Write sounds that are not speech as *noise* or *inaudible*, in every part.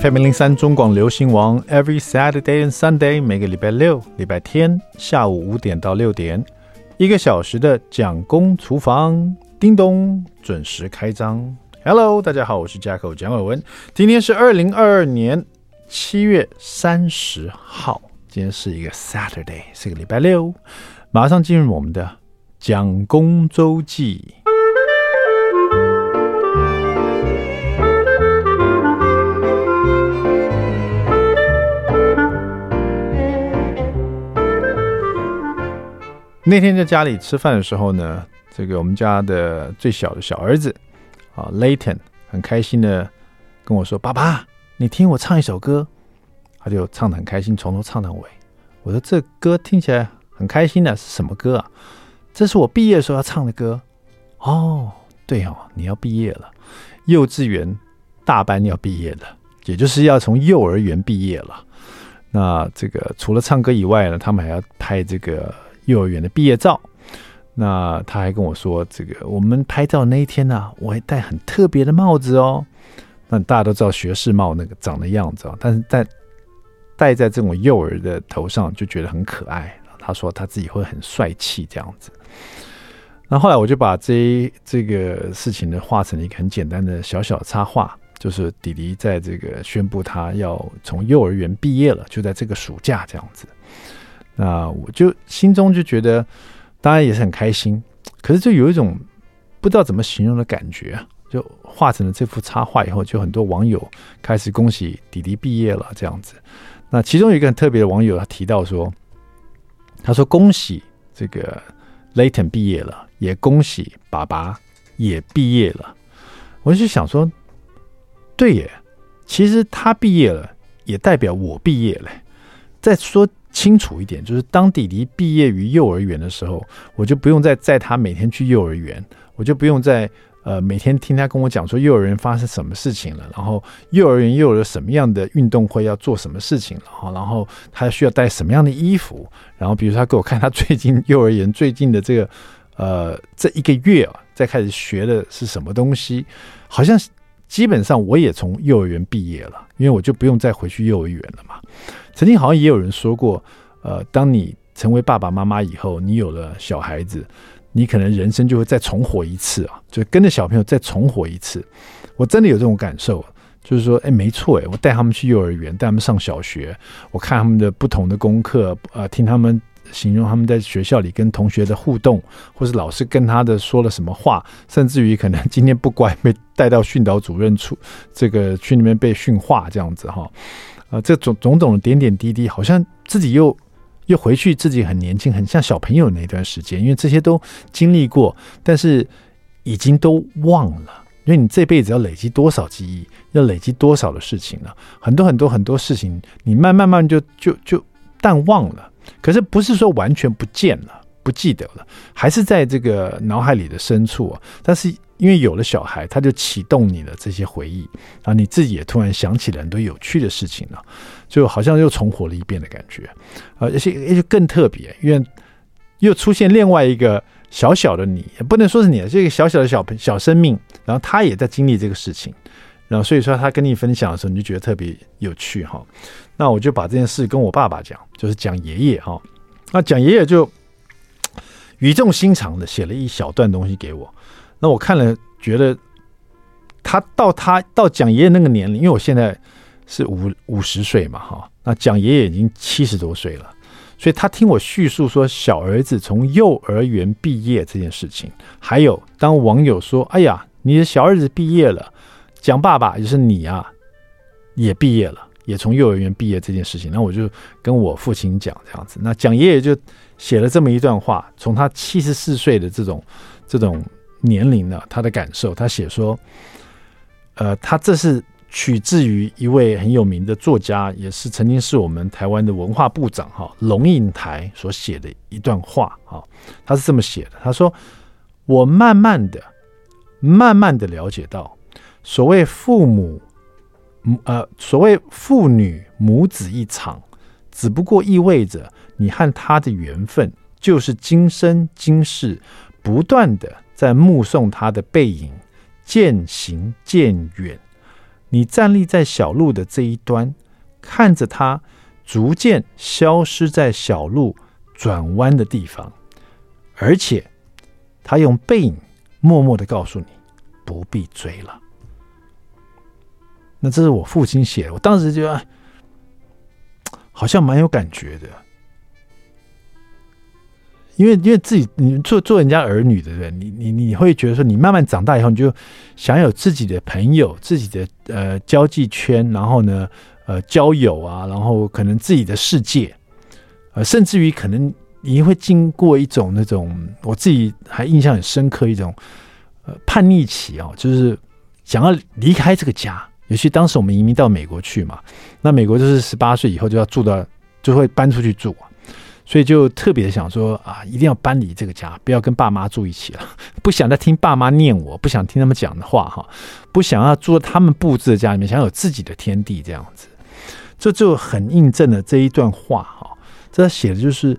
FM 零零三中广流行王，Every Saturday and Sunday，每个礼拜六、礼拜天下午五点到六点，一个小时的蒋公厨房，叮咚，准时开张。Hello，大家好，我是 Jacko 蒋伟文，今天是二零二二年七月三十号，今天是一个 Saturday，是个礼拜六，马上进入我们的蒋公周记。那天在家里吃饭的时候呢，这个我们家的最小的小儿子啊，Layton 很开心的跟我说：“爸爸，你听我唱一首歌。”他就唱得很开心，从头唱到尾。我说：“这歌听起来很开心的，是什么歌啊？”这是我毕业时候要唱的歌。哦，对哦，你要毕业了，幼稚园大班要毕业了，也就是要从幼儿园毕业了。那这个除了唱歌以外呢，他们还要拍这个。幼儿园的毕业照，那他还跟我说：“这个我们拍照那一天呢、我还戴很特别的帽子哦。那大家都知道学士帽那个长的样子啊，但是戴戴在这种幼儿的头上就觉得很可爱。他说他自己会很帅气这样子。那后来我就把这这个事情呢画成一个很简单的小小插画，就是弟弟在这个宣布他要从幼儿园毕业了，就在这个暑假这样子。”那我就心中就觉得，当然也是很开心，可是就有一种不知道怎么形容的感觉，就画成了这幅插画以后，就很多网友开始恭喜弟弟毕业了这样子。那其中有一个很特别的网友，他提到说，他说恭喜这个 Layton 毕业了，也恭喜爸爸也毕业了。我就想说，对耶，其实他毕业了，也代表我毕业了。再说。清楚一点，就是当弟弟毕业于幼儿园的时候，我就不用再载他每天去幼儿园，我就不用再呃每天听他跟我讲说幼儿园发生什么事情了，然后幼儿园又有了什么样的运动会要做什么事情了，然后然后他需要带什么样的衣服，然后比如他给我看他最近幼儿园最近的这个呃这一个月啊，在开始学的是什么东西，好像基本上我也从幼儿园毕业了，因为我就不用再回去幼儿园了嘛。曾经好像也有人说过，呃，当你成为爸爸妈妈以后，你有了小孩子，你可能人生就会再重活一次啊，就跟着小朋友再重活一次。我真的有这种感受，就是说，哎，没错，哎，我带他们去幼儿园，带他们上小学，我看他们的不同的功课，呃，听他们形容他们在学校里跟同学的互动，或是老师跟他的说了什么话，甚至于可能今天不乖被带到训导主任处，这个去那边被训话这样子哈。啊，这种种种的点点滴滴，好像自己又又回去，自己很年轻，很像小朋友那段时间，因为这些都经历过，但是已经都忘了。因为你这辈子要累积多少记忆，要累积多少的事情了，很多很多很多事情，你慢慢慢就就就淡忘了。可是不是说完全不见了，不记得了，还是在这个脑海里的深处啊。但是。因为有了小孩，他就启动你的这些回忆，然后你自己也突然想起了很多有趣的事情了，就好像又重活了一遍的感觉，啊，而且也就更特别，因为又出现另外一个小小的你，也不能说是你，这个小小的小小生命，然后他也在经历这个事情，然后所以说他跟你分享的时候，你就觉得特别有趣哈。那我就把这件事跟我爸爸讲，就是讲爷爷哈，那讲爷爷就语重心长的写了一小段东西给我。那我看了，觉得他到他到蒋爷爷那个年龄，因为我现在是五五十岁嘛，哈，那蒋爷爷已经七十多岁了，所以他听我叙述说小儿子从幼儿园毕业这件事情，还有当网友说：“哎呀，你的小儿子毕业了，蒋爸爸就是你啊，也毕业了，也从幼儿园毕业这件事情。”那我就跟我父亲讲这样子，那蒋爷爷就写了这么一段话，从他七十四岁的这种这种。年龄呢？他的感受，他写说，呃，他这是取自于一位很有名的作家，也是曾经是我们台湾的文化部长哈龙应台所写的一段话哈。他是这么写的，他说：“我慢慢的、慢慢的了解到，所谓父母，呃，所谓父女母子一场，只不过意味着你和他的缘分，就是今生今世不断的。”在目送他的背影渐行渐远，你站立在小路的这一端，看着他逐渐消失在小路转弯的地方，而且他用背影默默的告诉你不必追了。那这是我父亲写的，我当时觉得好像蛮有感觉的。因为因为自己你做做人家儿女的人，你你你会觉得说，你慢慢长大以后，你就想有自己的朋友、自己的呃交际圈，然后呢呃交友啊，然后可能自己的世界，呃，甚至于可能你会经过一种那种我自己还印象很深刻一种呃叛逆期哦，就是想要离开这个家。尤其当时我们移民到美国去嘛，那美国就是十八岁以后就要住到就会搬出去住。所以就特别想说啊，一定要搬离这个家，不要跟爸妈住一起了。*laughs* 不想再听爸妈念我，不想听他们讲的话哈，不想要住他们布置的家里面，想有自己的天地这样子。这就很印证了这一段话哈。这写的就是。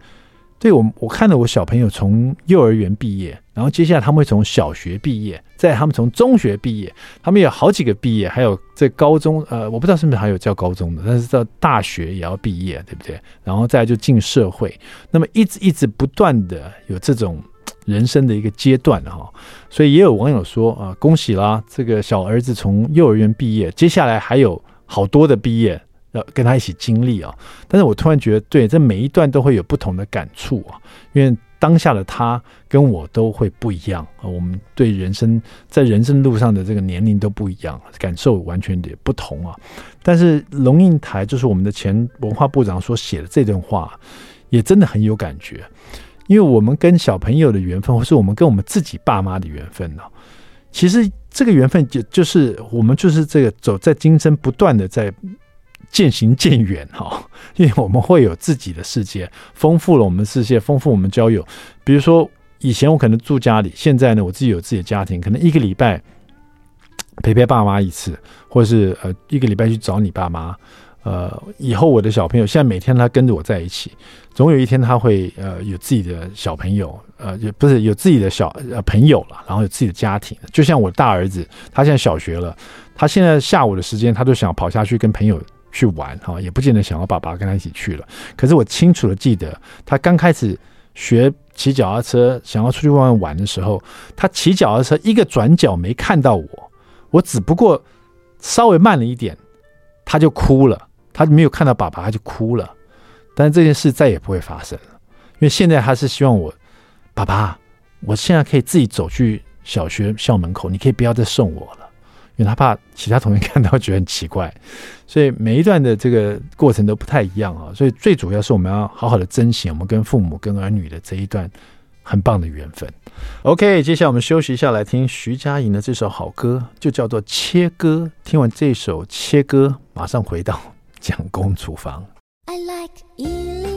对我，我看到我小朋友从幼儿园毕业，然后接下来他们会从小学毕业，在他们从中学毕业，他们有好几个毕业，还有在高中，呃，我不知道是不是还有教高中的，但是到大学也要毕业，对不对？然后再就进社会，那么一直一直不断的有这种人生的一个阶段哈，所以也有网友说啊，恭喜啦，这个小儿子从幼儿园毕业，接下来还有好多的毕业。要跟他一起经历啊，但是我突然觉得，对，这每一段都会有不同的感触啊，因为当下的他跟我都会不一样啊，我们对人生在人生路上的这个年龄都不一样，感受完全也不同啊。但是龙应台就是我们的前文化部长所写的这段话，也真的很有感觉，因为我们跟小朋友的缘分，或是我们跟我们自己爸妈的缘分呢，其实这个缘分就就是我们就是这个走在今生不断的在。渐行渐远哈，*laughs* 因为我们会有自己的世界，丰富了我们世界，丰富我们交友。比如说，以前我可能住家里，现在呢，我自己有自己的家庭，可能一个礼拜陪陪爸妈一次，或是呃一个礼拜去找你爸妈。呃，以后我的小朋友现在每天他跟着我在一起，总有一天他会呃有自己的小朋友，呃也不是有自己的小呃朋友了，然后有自己的家庭。就像我大儿子，他现在小学了，他现在下午的时间，他都想跑下去跟朋友。去玩哈，也不见得想要爸爸跟他一起去了。可是我清楚的记得，他刚开始学骑脚踏车，想要出去外面玩的时候，他骑脚踏车一个转角没看到我，我只不过稍微慢了一点，他就哭了。他没有看到爸爸，他就哭了。但是这件事再也不会发生了，因为现在他是希望我，爸爸，我现在可以自己走去小学校门口，你可以不要再送我了。因为他怕其他同学看到觉得很奇怪，*laughs* 所以每一段的这个过程都不太一样啊。所以最主要是我们要好好的珍惜我们跟父母、跟儿女的这一段很棒的缘分。OK，接下来我们休息一下，来听徐佳莹的这首好歌，就叫做《切割》。听完这首《切割》，马上回到蒋公厨房。I like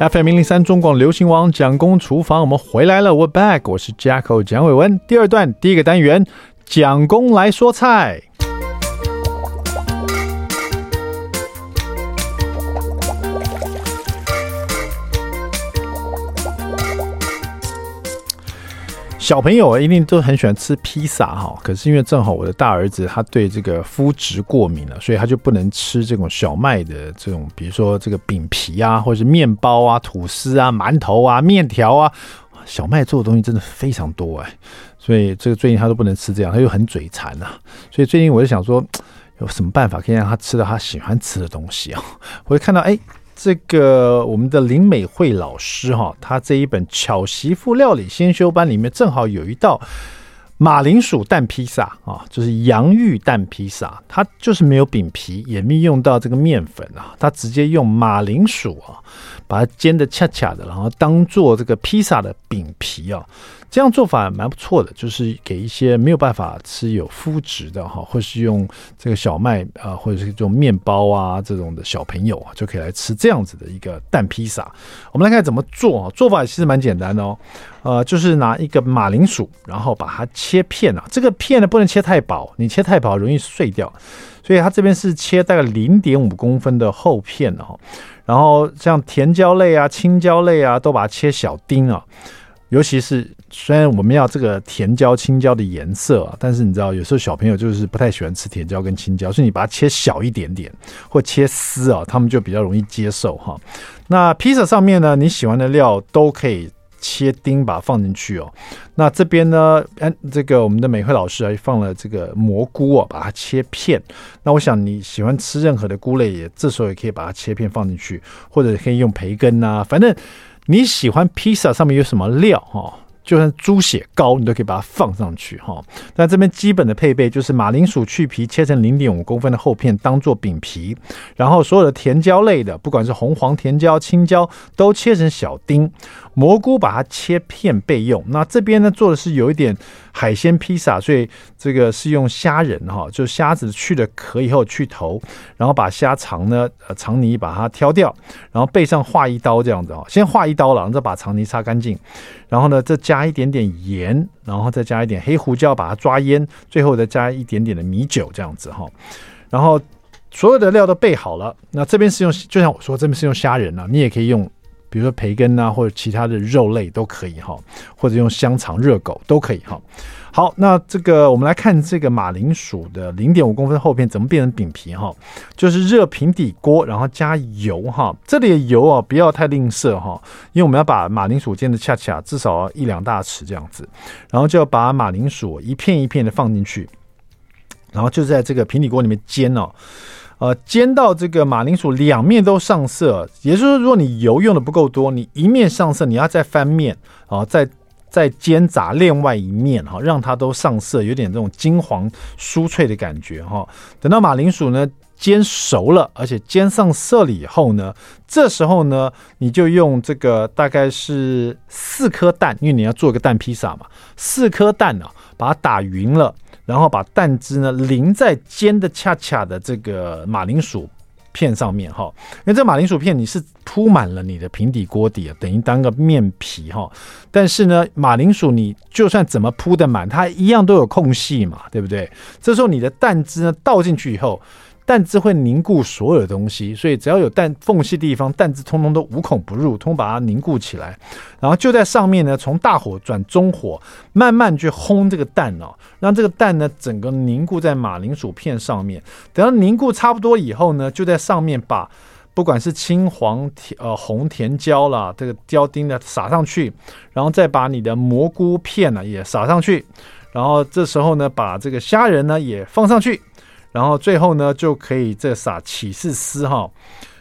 FM 零零三中广流行网蒋公厨房，我们回来了，We're back，我是 Jacko 蒋伟文。第二段第一个单元，蒋公来说菜。小朋友一定都很喜欢吃披萨哈，可是因为正好我的大儿子他对这个麸质过敏了，所以他就不能吃这种小麦的这种，比如说这个饼皮啊，或者是面包啊、吐司啊、馒头啊、面条啊，小麦做的东西真的非常多哎，所以这个最近他都不能吃这样，他又很嘴馋呐，所以最近我就想说，有什么办法可以让他吃到他喜欢吃的东西啊？我就看到哎。这个我们的林美惠老师哈，她这一本《巧媳妇料理先修班》里面正好有一道马铃薯蛋披萨啊，就是洋芋蛋披萨，它就是没有饼皮，也没用到这个面粉啊，它直接用马铃薯啊，把它煎得恰恰的，然后当做这个披萨的饼皮啊。这样做法蛮不错的，就是给一些没有办法吃有麸质的哈，或是用这个小麦啊，或者是这种面包啊这种的小朋友啊，就可以来吃这样子的一个蛋披萨。我们来看怎么做啊？做法其实蛮简单的哦，呃，就是拿一个马铃薯，然后把它切片啊，这个片呢不能切太薄，你切太薄容易碎掉，所以它这边是切大概零点五公分的厚片的哦。然后像甜椒类啊、青椒类啊，都把它切小丁啊。尤其是虽然我们要这个甜椒、青椒的颜色啊，但是你知道，有时候小朋友就是不太喜欢吃甜椒跟青椒，所以你把它切小一点点，或切丝啊，他们就比较容易接受哈。那披萨上面呢，你喜欢的料都可以切丁把它放进去哦。那这边呢，哎，这个我们的美惠老师还放了这个蘑菇哦，把它切片。那我想你喜欢吃任何的菇类，也这时候也可以把它切片放进去，或者可以用培根呐，反正。你喜欢披萨上面有什么料哈？就算猪血糕，你都可以把它放上去哈。那这边基本的配备就是马铃薯去皮，切成零点五公分的厚片，当做饼皮。然后所有的甜椒类的，不管是红黄甜椒、青椒，都切成小丁。蘑菇把它切片备用。那这边呢，做的是有一点海鲜披萨，所以这个是用虾仁哈，就虾子去了壳以后去头，然后把虾肠呢呃肠泥把它挑掉，然后背上划一刀这样子啊，先划一刀了，然后再把肠泥擦干净，然后呢再加一点点盐，然后再加一点黑胡椒把它抓腌，最后再加一点点的米酒这样子哈，然后所有的料都备好了。那这边是用，就像我说，这边是用虾仁啊，你也可以用。比如说培根啊，或者其他的肉类都可以哈，或者用香肠、热狗都可以哈。好，那这个我们来看这个马铃薯的零点五公分厚片怎么变成饼皮哈？就是热平底锅，然后加油哈。这里的油啊不要太吝啬哈，因为我们要把马铃薯煎的恰恰，至少一两大匙这样子。然后就要把马铃薯一片一片的放进去，然后就在这个平底锅里面煎哦。呃，煎到这个马铃薯两面都上色，也就是说，如果你油用的不够多，你一面上色，你要再翻面啊，再再煎炸另外一面哈，让它都上色，有点这种金黄酥脆的感觉哈。等到马铃薯呢煎熟了，而且煎上色了以后呢，这时候呢，你就用这个大概是四颗蛋，因为你要做个蛋披萨嘛，四颗蛋啊，把它打匀了。然后把蛋汁呢淋在煎的恰恰的这个马铃薯片上面哈，因为这马铃薯片你是铺满了你的平底锅底啊，等于当个面皮哈。但是呢，马铃薯你就算怎么铺的满，它一样都有空隙嘛，对不对？这时候你的蛋汁呢倒进去以后。蛋汁会凝固所有的东西，所以只要有蛋缝隙地方，蛋汁通通都无孔不入，通把它凝固起来。然后就在上面呢，从大火转中火，慢慢去烘这个蛋哦，让这个蛋呢整个凝固在马铃薯片上面。等到凝固差不多以后呢，就在上面把不管是青黄甜呃红甜椒啦，这个椒丁呢撒上去，然后再把你的蘑菇片呢也撒上去，然后这时候呢把这个虾仁呢也放上去。然后最后呢，就可以再撒起司丝哈。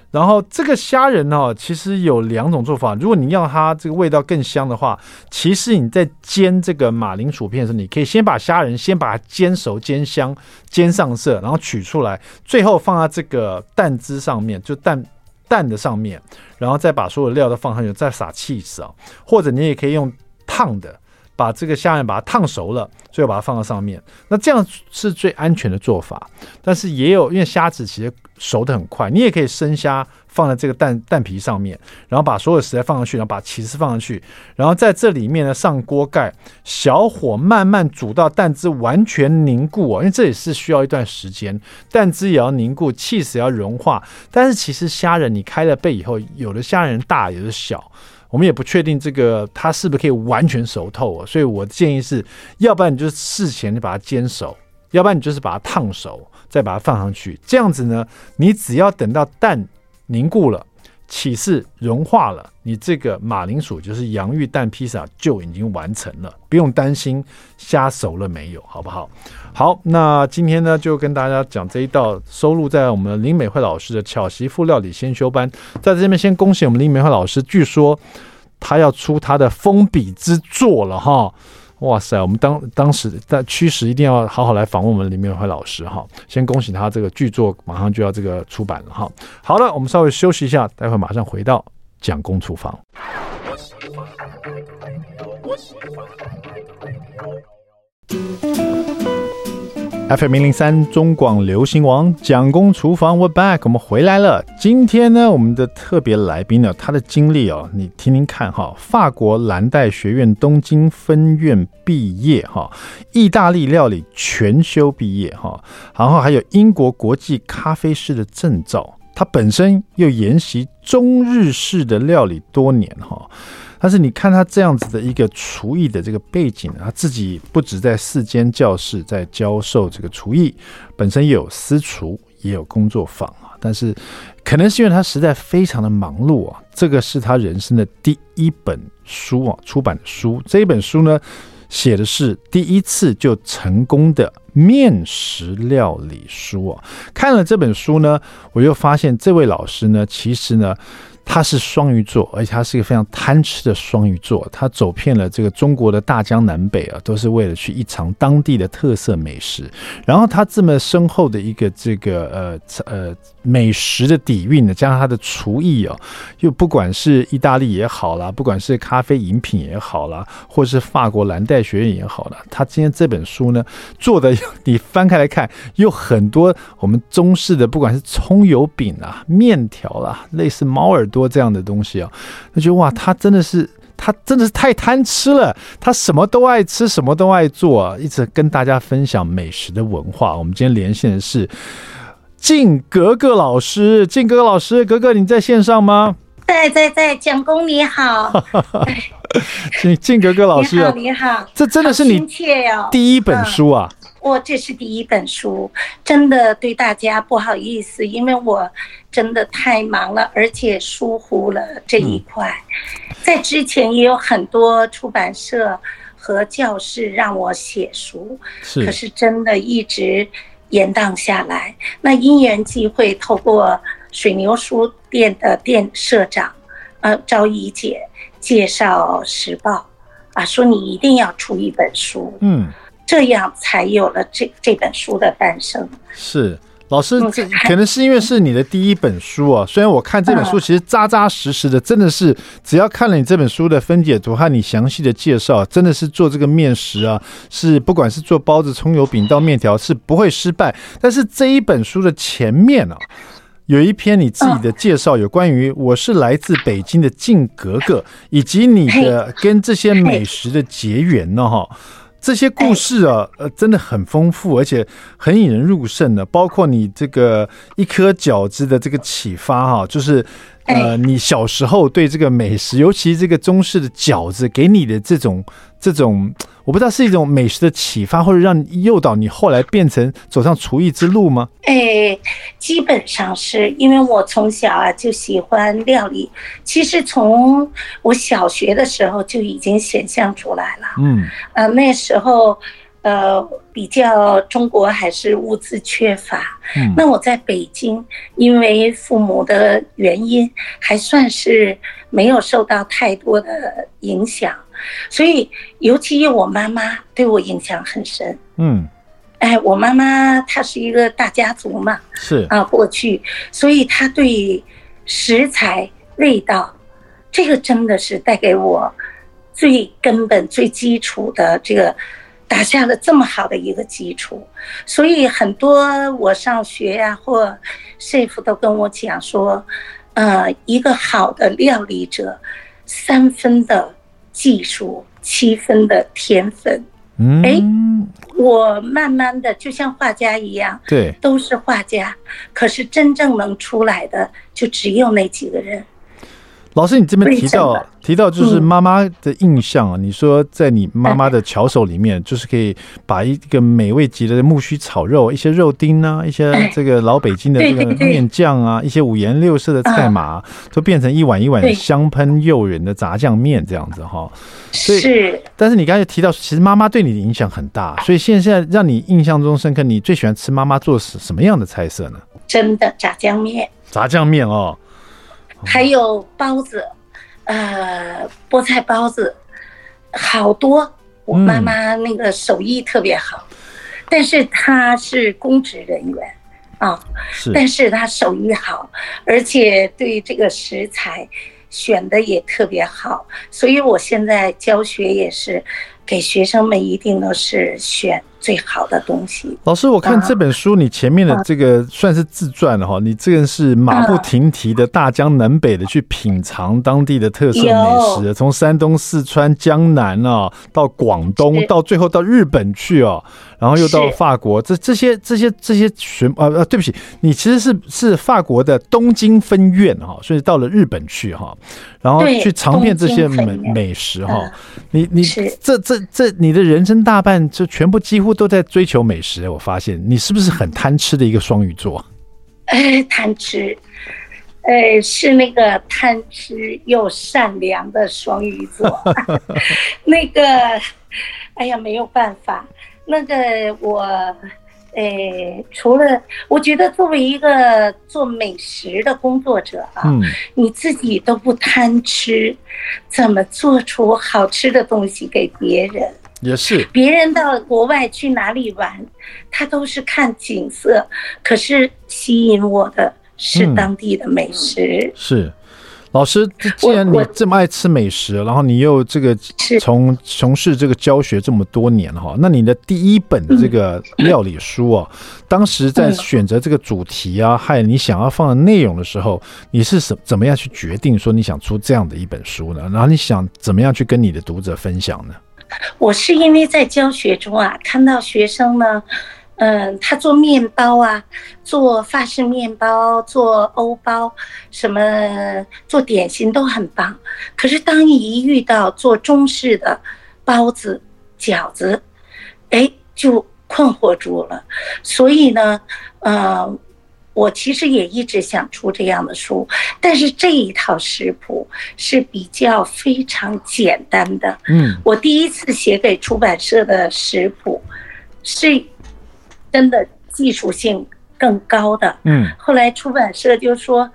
然后这个虾仁呢，其实有两种做法。如果你要它这个味道更香的话，其实你在煎这个马铃薯片的时候，你可以先把虾仁先把它煎熟、煎香、煎上色，然后取出来，最后放在这个蛋汁上面，就蛋蛋的上面，然后再把所有的料都放上去，再撒起司啊。或者你也可以用烫的。把这个虾仁把它烫熟了，最后把它放到上面，那这样是最安全的做法。但是也有，因为虾子其实熟得很快，你也可以生虾放在这个蛋蛋皮上面，然后把所有食材放上去，然后把起司放上去，然后在这里面呢上锅盖，小火慢慢煮到蛋汁完全凝固哦，因为这也是需要一段时间，蛋汁也要凝固，起司也要融化。但是其实虾仁你开了背以后，有的虾仁大，有的小。我们也不确定这个它是不是可以完全熟透啊，所以我的建议是，要不然你就事前就把它煎熟，要不然你就是把它烫熟，再把它放上去。这样子呢，你只要等到蛋凝固了，启示融化了，你这个马铃薯就是洋芋蛋披萨就已经完成了，不用担心虾熟了没有，好不好？好，那今天呢就跟大家讲这一道收录在我们林美惠老师的巧媳妇料理先修班，在这边先恭喜我们林美惠老师，据说他要出他的封笔之作了哈，哇塞，我们当当时在趋势一定要好好来访问我们李美惠老师哈，先恭喜他这个剧作马上就要这个出版了哈。好了，我们稍微休息一下，待会马上回到蒋公厨房。FM 零零三中广流行王蒋公厨房，We're back，我们回来了。今天呢，我们的特别来宾呢，他的经历哦，你听听看哈。法国蓝带学院东京分院毕业哈，意大利料理全修毕业哈，然后还有英国国际咖啡师的证照。他本身又研习中日式的料理多年哈。但是你看他这样子的一个厨艺的这个背景，他自己不止在四间教室在教授这个厨艺，本身也有私厨，也有工作坊啊。但是可能是因为他实在非常的忙碌啊，这个是他人生的第一本书啊，出版的书。这一本书呢，写的是第一次就成功的面食料理书啊。看了这本书呢，我又发现这位老师呢，其实呢。他是双鱼座，而且他是一个非常贪吃的双鱼座。他走遍了这个中国的大江南北啊，都是为了去一尝当地的特色美食。然后他这么深厚的一个这个呃呃美食的底蕴呢，加上他的厨艺啊，又不管是意大利也好啦，不管是咖啡饮品也好啦，或是法国蓝带学院也好啦，他今天这本书呢做的，你翻开来看，有很多我们中式的，不管是葱油饼啊、面条啦，类似猫耳朵。多这样的东西啊，那就哇，他真的是，他真的是太贪吃了，他什么都爱吃，什么都爱做啊，一直跟大家分享美食的文化。我们今天连线的是静格格老师，静格格老师，格格你在线上吗？在在在，蒋工你好，*laughs* 静静格格老师啊，你好，你好，这真的是你第一本书啊。我这是第一本书，真的对大家不好意思，因为我真的太忙了，而且疏忽了这一块。在之前也有很多出版社和教室让我写书，可是真的一直延宕下来。那因缘际会，透过水牛书店的店社长，呃，赵怡姐介绍时报，啊，说你一定要出一本书，嗯。这样才有了这这本书的诞生。是老师，这可能是因为是你的第一本书啊。虽然我看这本书其实扎扎实实的，真的是只要看了你这本书的分解图和你详细的介绍，真的是做这个面食啊，是不管是做包子、葱油饼到面条是不会失败。但是这一本书的前面啊，有一篇你自己的介绍，有关于我是来自北京的静格格，以及你的跟这些美食的结缘呢，哈。这些故事啊，呃，真的很丰富，而且很引人入胜的。包括你这个一颗饺子的这个启发哈，就是呃，你小时候对这个美食，尤其这个中式的饺子，给你的这种这种。我不知道是一种美食的启发，或者让诱导你后来变成走上厨艺之路吗？哎，基本上是因为我从小啊就喜欢料理，其实从我小学的时候就已经显现出来了。嗯，呃，那时候呃比较中国还是物资缺乏，嗯，那我在北京，因为父母的原因，还算是没有受到太多的影响。所以，尤其我妈妈对我影响很深。嗯，哎，我妈妈她是一个大家族嘛，是啊，过去，所以她对食材味道，这个真的是带给我最根本、最基础的这个打下了这么好的一个基础。所以很多我上学呀、啊，或师傅都跟我讲说，呃，一个好的料理者，三分的。技术七分的天分，嗯，哎，我慢慢的就像画家一样，对，都是画家，可是真正能出来的就只有那几个人。老师，你这边提到提到就是妈妈的印象啊，你说在你妈妈的巧手里面，就是可以把一个美味极了的木须炒肉、一些肉丁啊、一些这个老北京的这个面酱啊、一些五颜六色的菜码，都变成一碗一碗香喷诱人的炸酱面这样子哈。是，但是你刚才提到，其实妈妈对你的影响很大，所以现在让你印象中深刻，你最喜欢吃妈妈做什什么样的菜色呢？真的炸酱面，炸酱面哦。还有包子，呃，菠菜包子，好多。我妈妈那个手艺特别好，嗯、但是她是公职人员啊，是，但是她手艺好，而且对这个食材选的也特别好，所以我现在教学也是，给学生们一定都是选最好的东西。老师，我看这本书，你前面的这个算是自传了哈，你这个是马不停蹄的大江南北的去品尝当地的特色美食，从山东、四川、江南啊，到广东，到最后到日本去哦。然后又到法国，这这些这些这些全啊啊，对不起，你其实是是法国的东京分院哈，所以到了日本去哈，然后去尝遍这些美美食哈。你你这这这你的人生大半就全部几乎都在追求美食，我发现你是不是很贪吃的一个双鱼座？哎，*laughs* 贪吃，哎，是那个贪吃又善良的双鱼座。*laughs* 那个，哎呀，没有办法。那个我，哎，除了我觉得作为一个做美食的工作者啊，嗯，你自己都不贪吃，怎么做出好吃的东西给别人？也是，别人到国外去哪里玩，他都是看景色，可是吸引我的是当地的美食。嗯，是。老师，既然你这么爱吃美食，然后你又这个从从事这个教学这么多年哈，那你的第一本这个料理书啊，当时在选择这个主题啊，还有你想要放的内容的时候，你是怎怎么样去决定说你想出这样的一本书呢？然后你想怎么样去跟你的读者分享呢？我是因为在教学中啊，看到学生呢。嗯，他做面包啊，做法式面包，做欧包，什么做点心都很棒。可是当一遇到做中式的包子、饺子，哎，就困惑住了。所以呢，嗯，我其实也一直想出这样的书，但是这一套食谱是比较非常简单的。嗯，我第一次写给出版社的食谱是。真的技术性更高的，嗯，后来出版社就说：“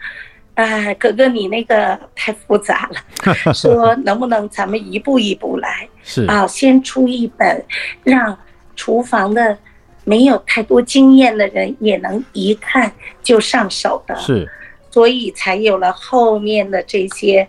哎，哥哥，你那个太复杂了，*laughs* 说能不能咱们一步一步来？是啊，先出一本，让厨房的没有太多经验的人也能一看就上手的，是，所以才有了后面的这些，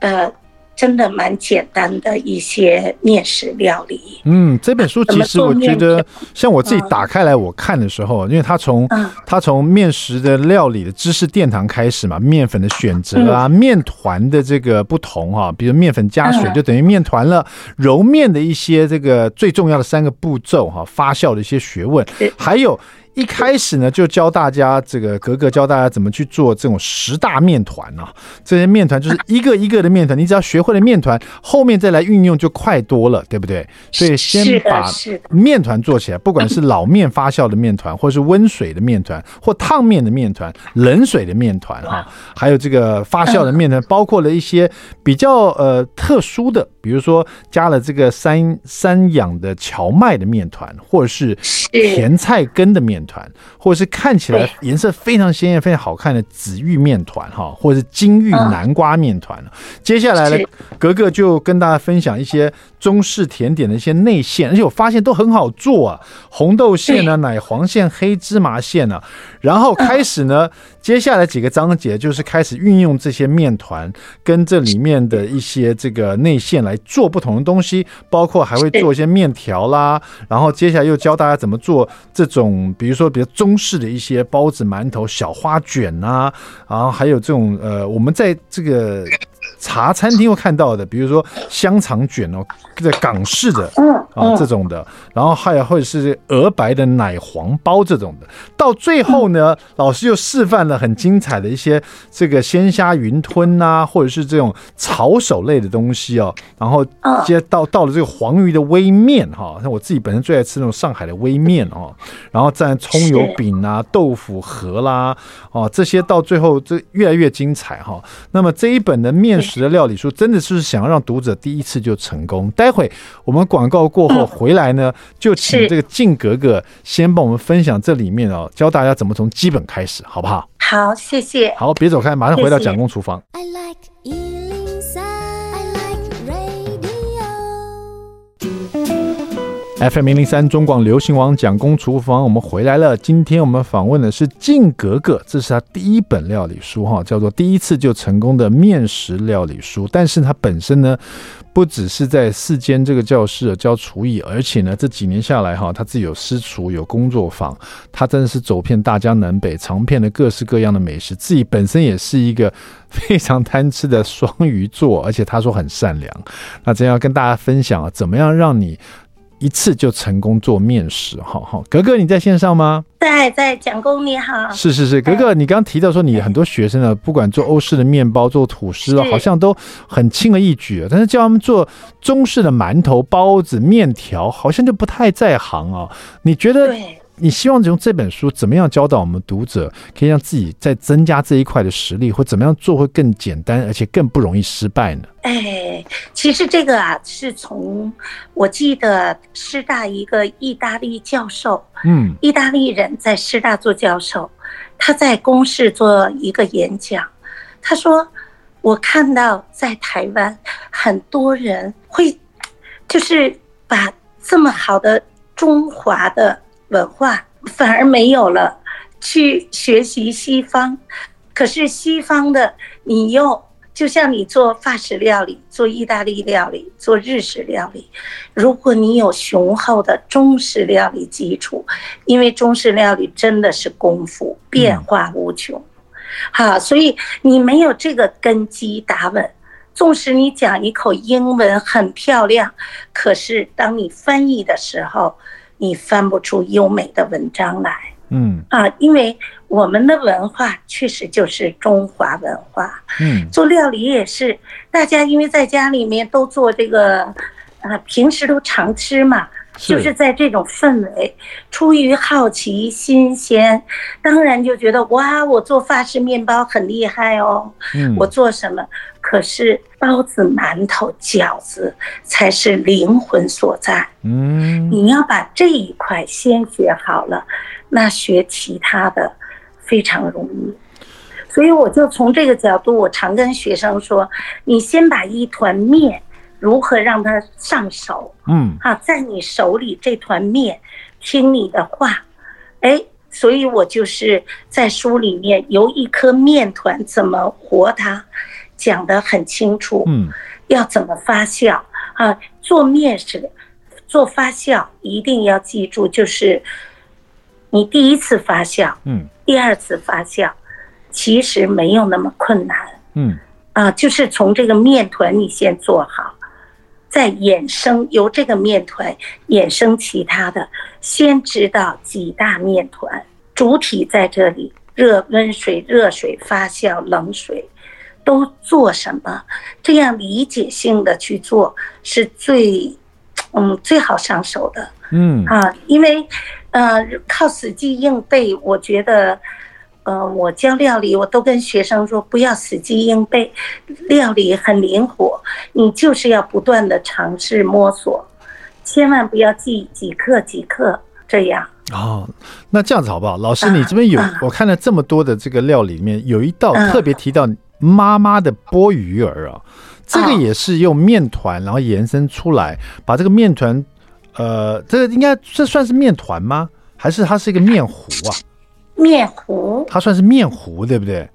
呃。”真的蛮简单的一些面食料理。嗯，这本书其实我觉得，像我自己打开来我看的时候，因为它从它从面食的料理的知识殿堂开始嘛，面粉的选择啊，面团的这个不同哈，比如面粉加水就等于面团了，揉面的一些这个最重要的三个步骤哈，发酵的一些学问，还有。一开始呢，就教大家这个格格教大家怎么去做这种十大面团啊。这些面团就是一个一个的面团，你只要学会了面团，后面再来运用就快多了，对不对？所以先把面团做起来，不管是老面发酵的面团，或是温水的面团，或烫面的面团，冷水的面团哈，还有这个发酵的面团，包括了一些比较呃特殊的，比如说加了这个山山养的荞麦的面团，或者是甜菜根的面团。团，或者是看起来颜色非常鲜艳、非常好看的紫玉面团哈，或者是金玉南瓜面团。接下来呢，格格就跟大家分享一些中式甜点的一些内馅，而且我发现都很好做啊，红豆馅啊、奶黄馅、黑芝麻馅啊。然后开始呢，接下来几个章节就是开始运用这些面团跟这里面的一些这个内馅来做不同的东西，包括还会做一些面条啦。然后接下来又教大家怎么做这种，比如说比较中式的一些包子、馒头、小花卷啊，然后还有这种呃，我们在这个。茶餐厅会看到的，比如说香肠卷哦，这港式的啊这种的，然后还有或者是鹅白的奶黄包这种的。到最后呢，老师又示范了很精彩的一些这个鲜虾云吞呐，或者是这种炒手类的东西哦。然后接到到了这个黄鱼的微面哈，像我自己本身最爱吃那种上海的微面哦。然后蘸葱油饼啊、豆腐盒啦哦，这些到最后这越来越精彩哈。那么这一本的面食的料理书真的是想要让读者第一次就成功。待会我们广告过后回来呢，就请这个静格格先帮我们分享这里面哦，教大家怎么从基本开始，好不好？好，谢谢。好，别走开，马上回到蒋公厨房。FM 零零三中广流行网蒋公厨房，我们回来了。今天我们访问的是静格格，这是他第一本料理书哈，叫做《第一次就成功的面食料理书》。但是他本身呢，不只是在四间这个教室教厨艺，而且呢，这几年下来哈，他自己有私厨，有工作坊，他真的是走遍大江南北，尝遍了各式各样的美食。自己本身也是一个非常贪吃的双鱼座，而且他说很善良。那今天要跟大家分享啊，怎么样让你一次就成功做面食，哈哈，格格你在线上吗？在，在蒋工你好。是是是，格格，你刚刚提到说你很多学生呢，不管做欧式的面包、做吐司，好像都很轻而易举，但是叫他们做中式的馒头、包子、面条，好像就不太在行哦。你觉得？对。你希望用这本书怎么样教导我们读者，可以让自己再增加这一块的实力，或怎么样做会更简单，而且更不容易失败呢？哎，其实这个啊，是从我记得师大一个意大利教授，嗯，意大利人在师大做教授，他在公示做一个演讲，他说：“我看到在台湾很多人会，就是把这么好的中华的。”文化反而没有了，去学习西方，可是西方的你又就像你做法式料理、做意大利料理、做日式料理，如果你有雄厚的中式料理基础，因为中式料理真的是功夫，变化无穷。好，所以你没有这个根基打稳，纵使你讲一口英文很漂亮，可是当你翻译的时候。你翻不出优美的文章来，嗯。啊，因为我们的文化确实就是中华文化，嗯，做料理也是，大家因为在家里面都做这个，啊，平时都常吃嘛，就是在这种氛围，出于好奇新鲜，当然就觉得哇，我做法式面包很厉害哦，嗯，我做什么？可是包子、馒头、饺子才是灵魂所在。嗯，你要把这一块先学好了，那学其他的非常容易。所以我就从这个角度，我常跟学生说：你先把一团面如何让它上手？嗯，好，在你手里这团面听你的话。哎，所以我就是在书里面由一颗面团怎么活它。讲得很清楚，嗯，要怎么发酵啊？做面食，做发酵一定要记住，就是你第一次发酵，嗯，第二次发酵，其实没有那么困难，嗯，啊，就是从这个面团你先做好，再衍生由这个面团衍生其他的，先知道几大面团，主体在这里，热温水、热水发酵、冷水。都做什么？这样理解性的去做是最，嗯，最好上手的。嗯啊，因为，呃，靠死记硬背，我觉得，呃，我教料理，我都跟学生说，不要死记硬背，料理很灵活，你就是要不断的尝试摸索，千万不要记几克几克这样。哦，那这样子好不好？老师，你这边有，我看了这么多的这个料里面，有一道特别提到。妈妈的剥鱼儿啊，这个也是用面团，然后延伸出来，把这个面团，呃，这个应该这算是面团吗？还是它是一个面糊啊？面糊，它算是面糊，对不对？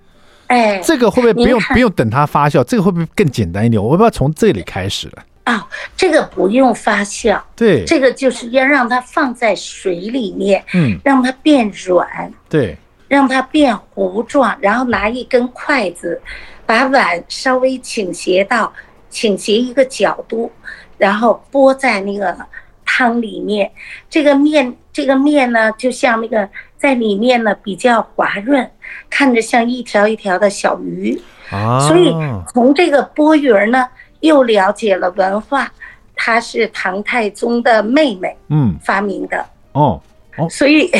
哎，这个会不会不用不用等它发酵？这个会不会更简单一点？我会不会从这里开始了？啊、哦，这个不用发酵，对，这个就是要让它放在水里面，嗯，让它变软，对。让它变糊状，然后拿一根筷子，把碗稍微倾斜到倾斜一个角度，然后拨在那个汤里面。这个面，这个面呢，就像那个在里面呢比较滑润，看着像一条一条的小鱼。啊，所以从这个波鱼儿呢，又了解了文化，它是唐太宗的妹妹嗯发明的哦。哦，所以，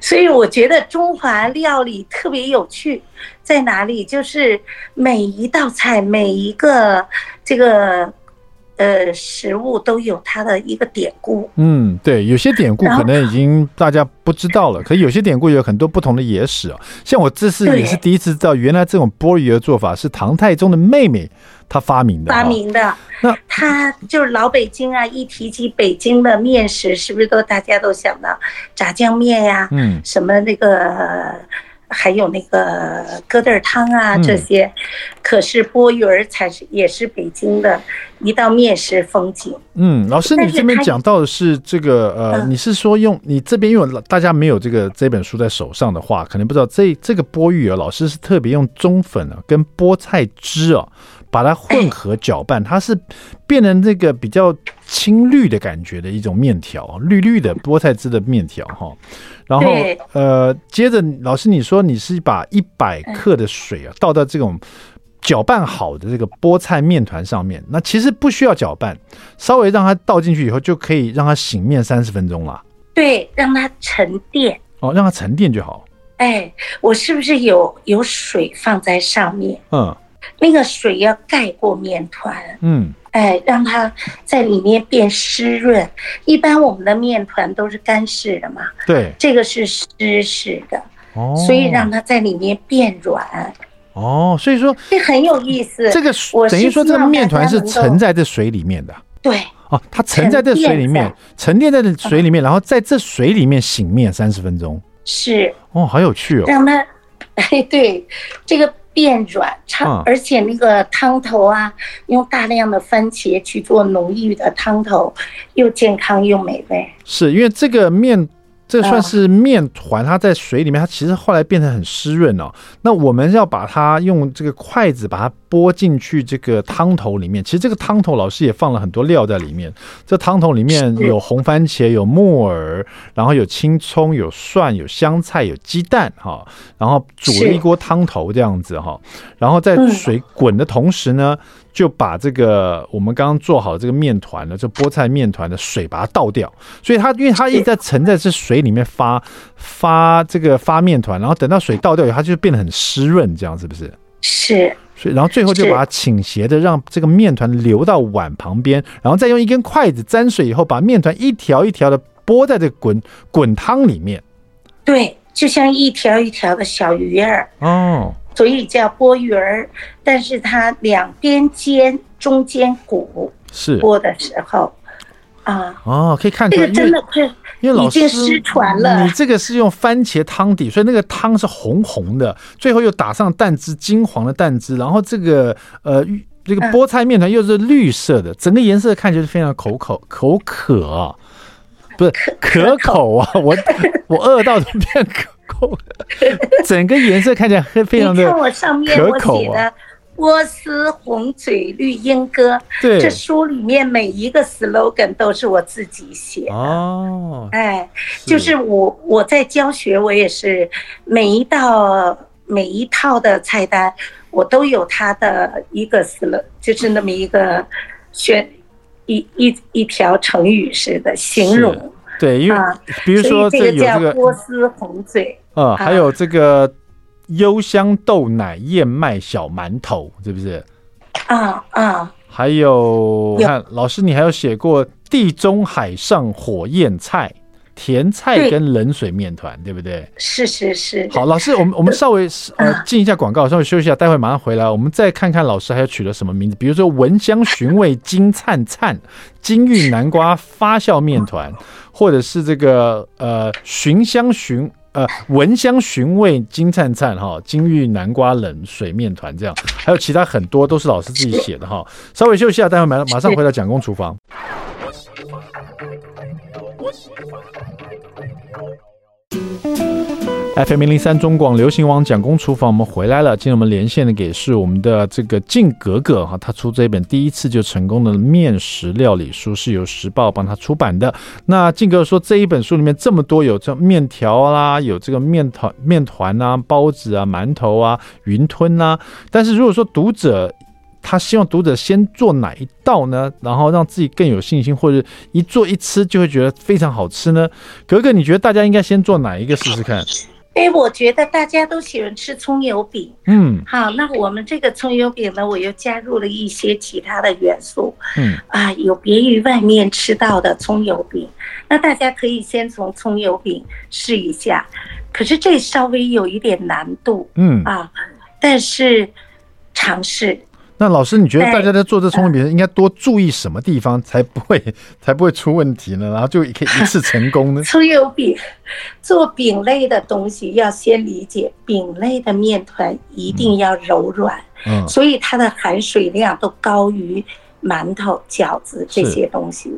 所以我觉得中华料理特别有趣，在哪里？就是每一道菜，每一个这个呃食物都有它的一个典故。嗯，对，有些典故可能已经大家不知道了，可有些典故有很多不同的野史啊。像我这次也是第一次知道，原来这种剥鱼的做法是唐太宗的妹妹她发明的。发明的。那他就是老北京啊！一提起北京的面食，是不是都大家都想到炸酱面呀？嗯，什么那个。还有那个疙瘩汤啊，这些，嗯、可是钵盂儿才是也是北京的一道面食风景。嗯，老师，你这边讲到的是这个呃，嗯、你是说用你这边因为大家没有这个这本书在手上的话，可能不知道这这个钵盂儿老师是特别用中粉啊跟菠菜汁啊。把它混合搅拌，它是变成这个比较青绿的感觉的一种面条，绿绿的菠菜汁的面条哈。然后呃，接着老师你说你是把一百克的水啊倒到这种搅拌好的这个菠菜面团上面，那其实不需要搅拌，稍微让它倒进去以后就可以让它醒面三十分钟了。对，让它沉淀。哦，让它沉淀就好。哎，我是不是有有水放在上面？嗯。那个水要盖过面团，嗯，哎，让它在里面变湿润。一般我们的面团都是干式的嘛，对，这个是湿式的，哦，所以让它在里面变软。哦，所以说这很有意思。这个等于说这个面团是沉在这水里面的，对，哦，它沉在这水里面，沉淀在这水里面，然后在这水里面醒面三十分钟。是，哦，好有趣哦。让它，哎，*laughs* 对，这个。变软，汤，而且那个汤头啊，用大量的番茄去做浓郁的汤头，又健康又美味。是因为这个面。这算是面团，它在水里面，它其实后来变得很湿润哦。那我们要把它用这个筷子把它拨进去这个汤头里面。其实这个汤头老师也放了很多料在里面。这汤头里面有红番茄，有木耳，然后有青葱，有蒜，有香菜，有鸡蛋哈。然后煮了一锅汤头这样子哈。然后在水滚的同时呢。就把这个我们刚刚做好的这个面团呢，这菠菜面团的水把它倒掉，所以它因为它一直在沉在这水里面发发这个发面团，然后等到水倒掉以后，它就变得很湿润，这样是不是？是。所以然后最后就把它倾斜的让这个面团流到碗旁边，然后再用一根筷子沾水以后，把面团一条一条的拨在这滚滚汤里面。对，就像一条一条的小鱼儿。哦。所以叫钵盂儿，但是它两边尖，中间鼓，是。钵的时候，啊，哦，可以看出来，这个真的是，因为老师失传了。你这个是用番茄汤底，所以那个汤是红红的，最后又打上蛋汁，金黄的蛋汁，然后这个呃，这个菠菜面团又是绿色的，整个颜色看起来是非常口口口渴啊，不是可口啊，我我饿到都变渴。整个颜色看起来非常的可口啊。你看我上面我写的“波斯红嘴绿鹦哥”，对，这书里面每一个 slogan 都是我自己写的。哦，哎，就是我我在教学，我也是每一道每一套的菜单，我都有它的一个 slogan，就是那么一个选一一一条成语式的形容。对，因为比如说这个叫波斯红嘴，呃，还有这个幽香豆奶燕麦小馒头，是不是？啊啊，还有看老师，你还有写过地中海上火焰菜。甜菜跟冷水面团，对，对不对？是是是。好，老师，我们我们稍微呃进一下广告，稍微休息一下，待会马上回来，我们再看看老师还有取了什么名字，比如说闻香寻味金灿灿金玉南瓜发酵面团，或者是这个呃寻香寻呃闻香寻味金灿灿哈金玉南瓜冷水面团这样，还有其他很多都是老师自己写的哈。稍微休息一下，待会马马上回到蒋公厨房。FM 零零三中广流行网蒋公厨房，我们回来了。今天我们连线的给是我们的这个静格格哈，他出这本第一次就成功的面食料理书，是由时报帮他出版的。那静格说，这一本书里面这么多有这面条啦，有这个面团、面团啊、包子啊、馒头啊、云吞啊。但是如果说读者他希望读者先做哪一道呢？然后让自己更有信心，或者一做一吃就会觉得非常好吃呢？格格，你觉得大家应该先做哪一个试试看？哎，我觉得大家都喜欢吃葱油饼。嗯，好，那我们这个葱油饼呢，我又加入了一些其他的元素。嗯，啊，有别于外面吃到的葱油饼，那大家可以先从葱油饼试一下。可是这稍微有一点难度。嗯，啊，但是尝试。那老师，你觉得大家在做这葱油饼应该多注意什么地方才不会 *laughs* 才不会出问题呢？然后就可以一次成功呢？*laughs* 葱油饼做饼类的东西，要先理解饼类的面团一定要柔软，嗯，所以它的含水量都高于馒头、饺子这些东西，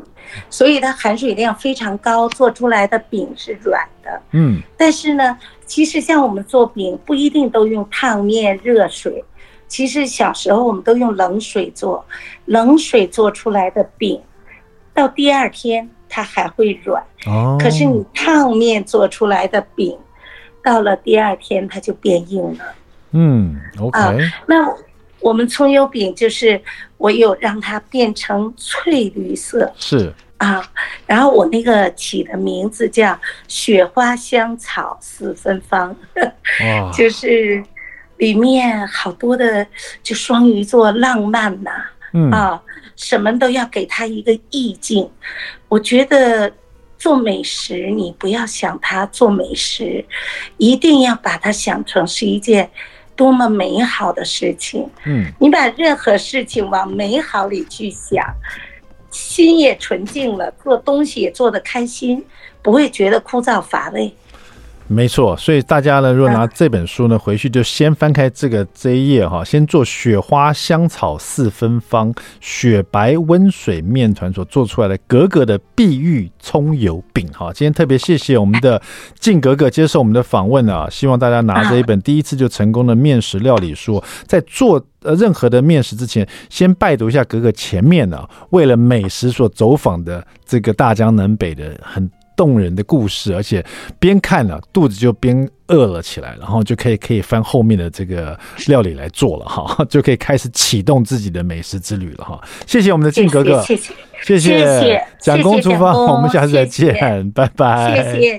所以它含水量非常高，做出来的饼是软的，嗯。但是呢，其实像我们做饼不一定都用烫面热水。其实小时候我们都用冷水做，冷水做出来的饼，到第二天它还会软。哦。可是你烫面做出来的饼，到了第二天它就变硬了。嗯，OK。啊，那我们葱油饼就是我有让它变成翠绿色。是。啊，然后我那个起的名字叫雪花香草四芬芳。*laughs* 就是。里面好多的，就双鱼座浪漫呐、啊，嗯啊，什么都要给他一个意境。我觉得做美食，你不要想它做美食，一定要把它想成是一件多么美好的事情。嗯，你把任何事情往美好里去想，心也纯净了，做东西也做得开心，不会觉得枯燥乏味。没错，所以大家呢，如果拿这本书呢回去，就先翻开这个这一页哈，先做雪花香草四分方雪白温水面团所做出来的格格的碧玉葱油饼哈。今天特别谢谢我们的静格格接受我们的访问啊，希望大家拿着一本第一次就成功的面食料理书，在做呃任何的面食之前，先拜读一下格格前面呢，为了美食所走访的这个大江南北的很。动人的故事，而且边看了肚子就边饿了起来，然后就可以可以翻后面的这个料理来做了哈，*laughs* 就可以开始启动自己的美食之旅了哈。谢谢我们的靖哥哥，谢谢谢谢蒋公厨房，我们下次再见，拜拜。谢谢。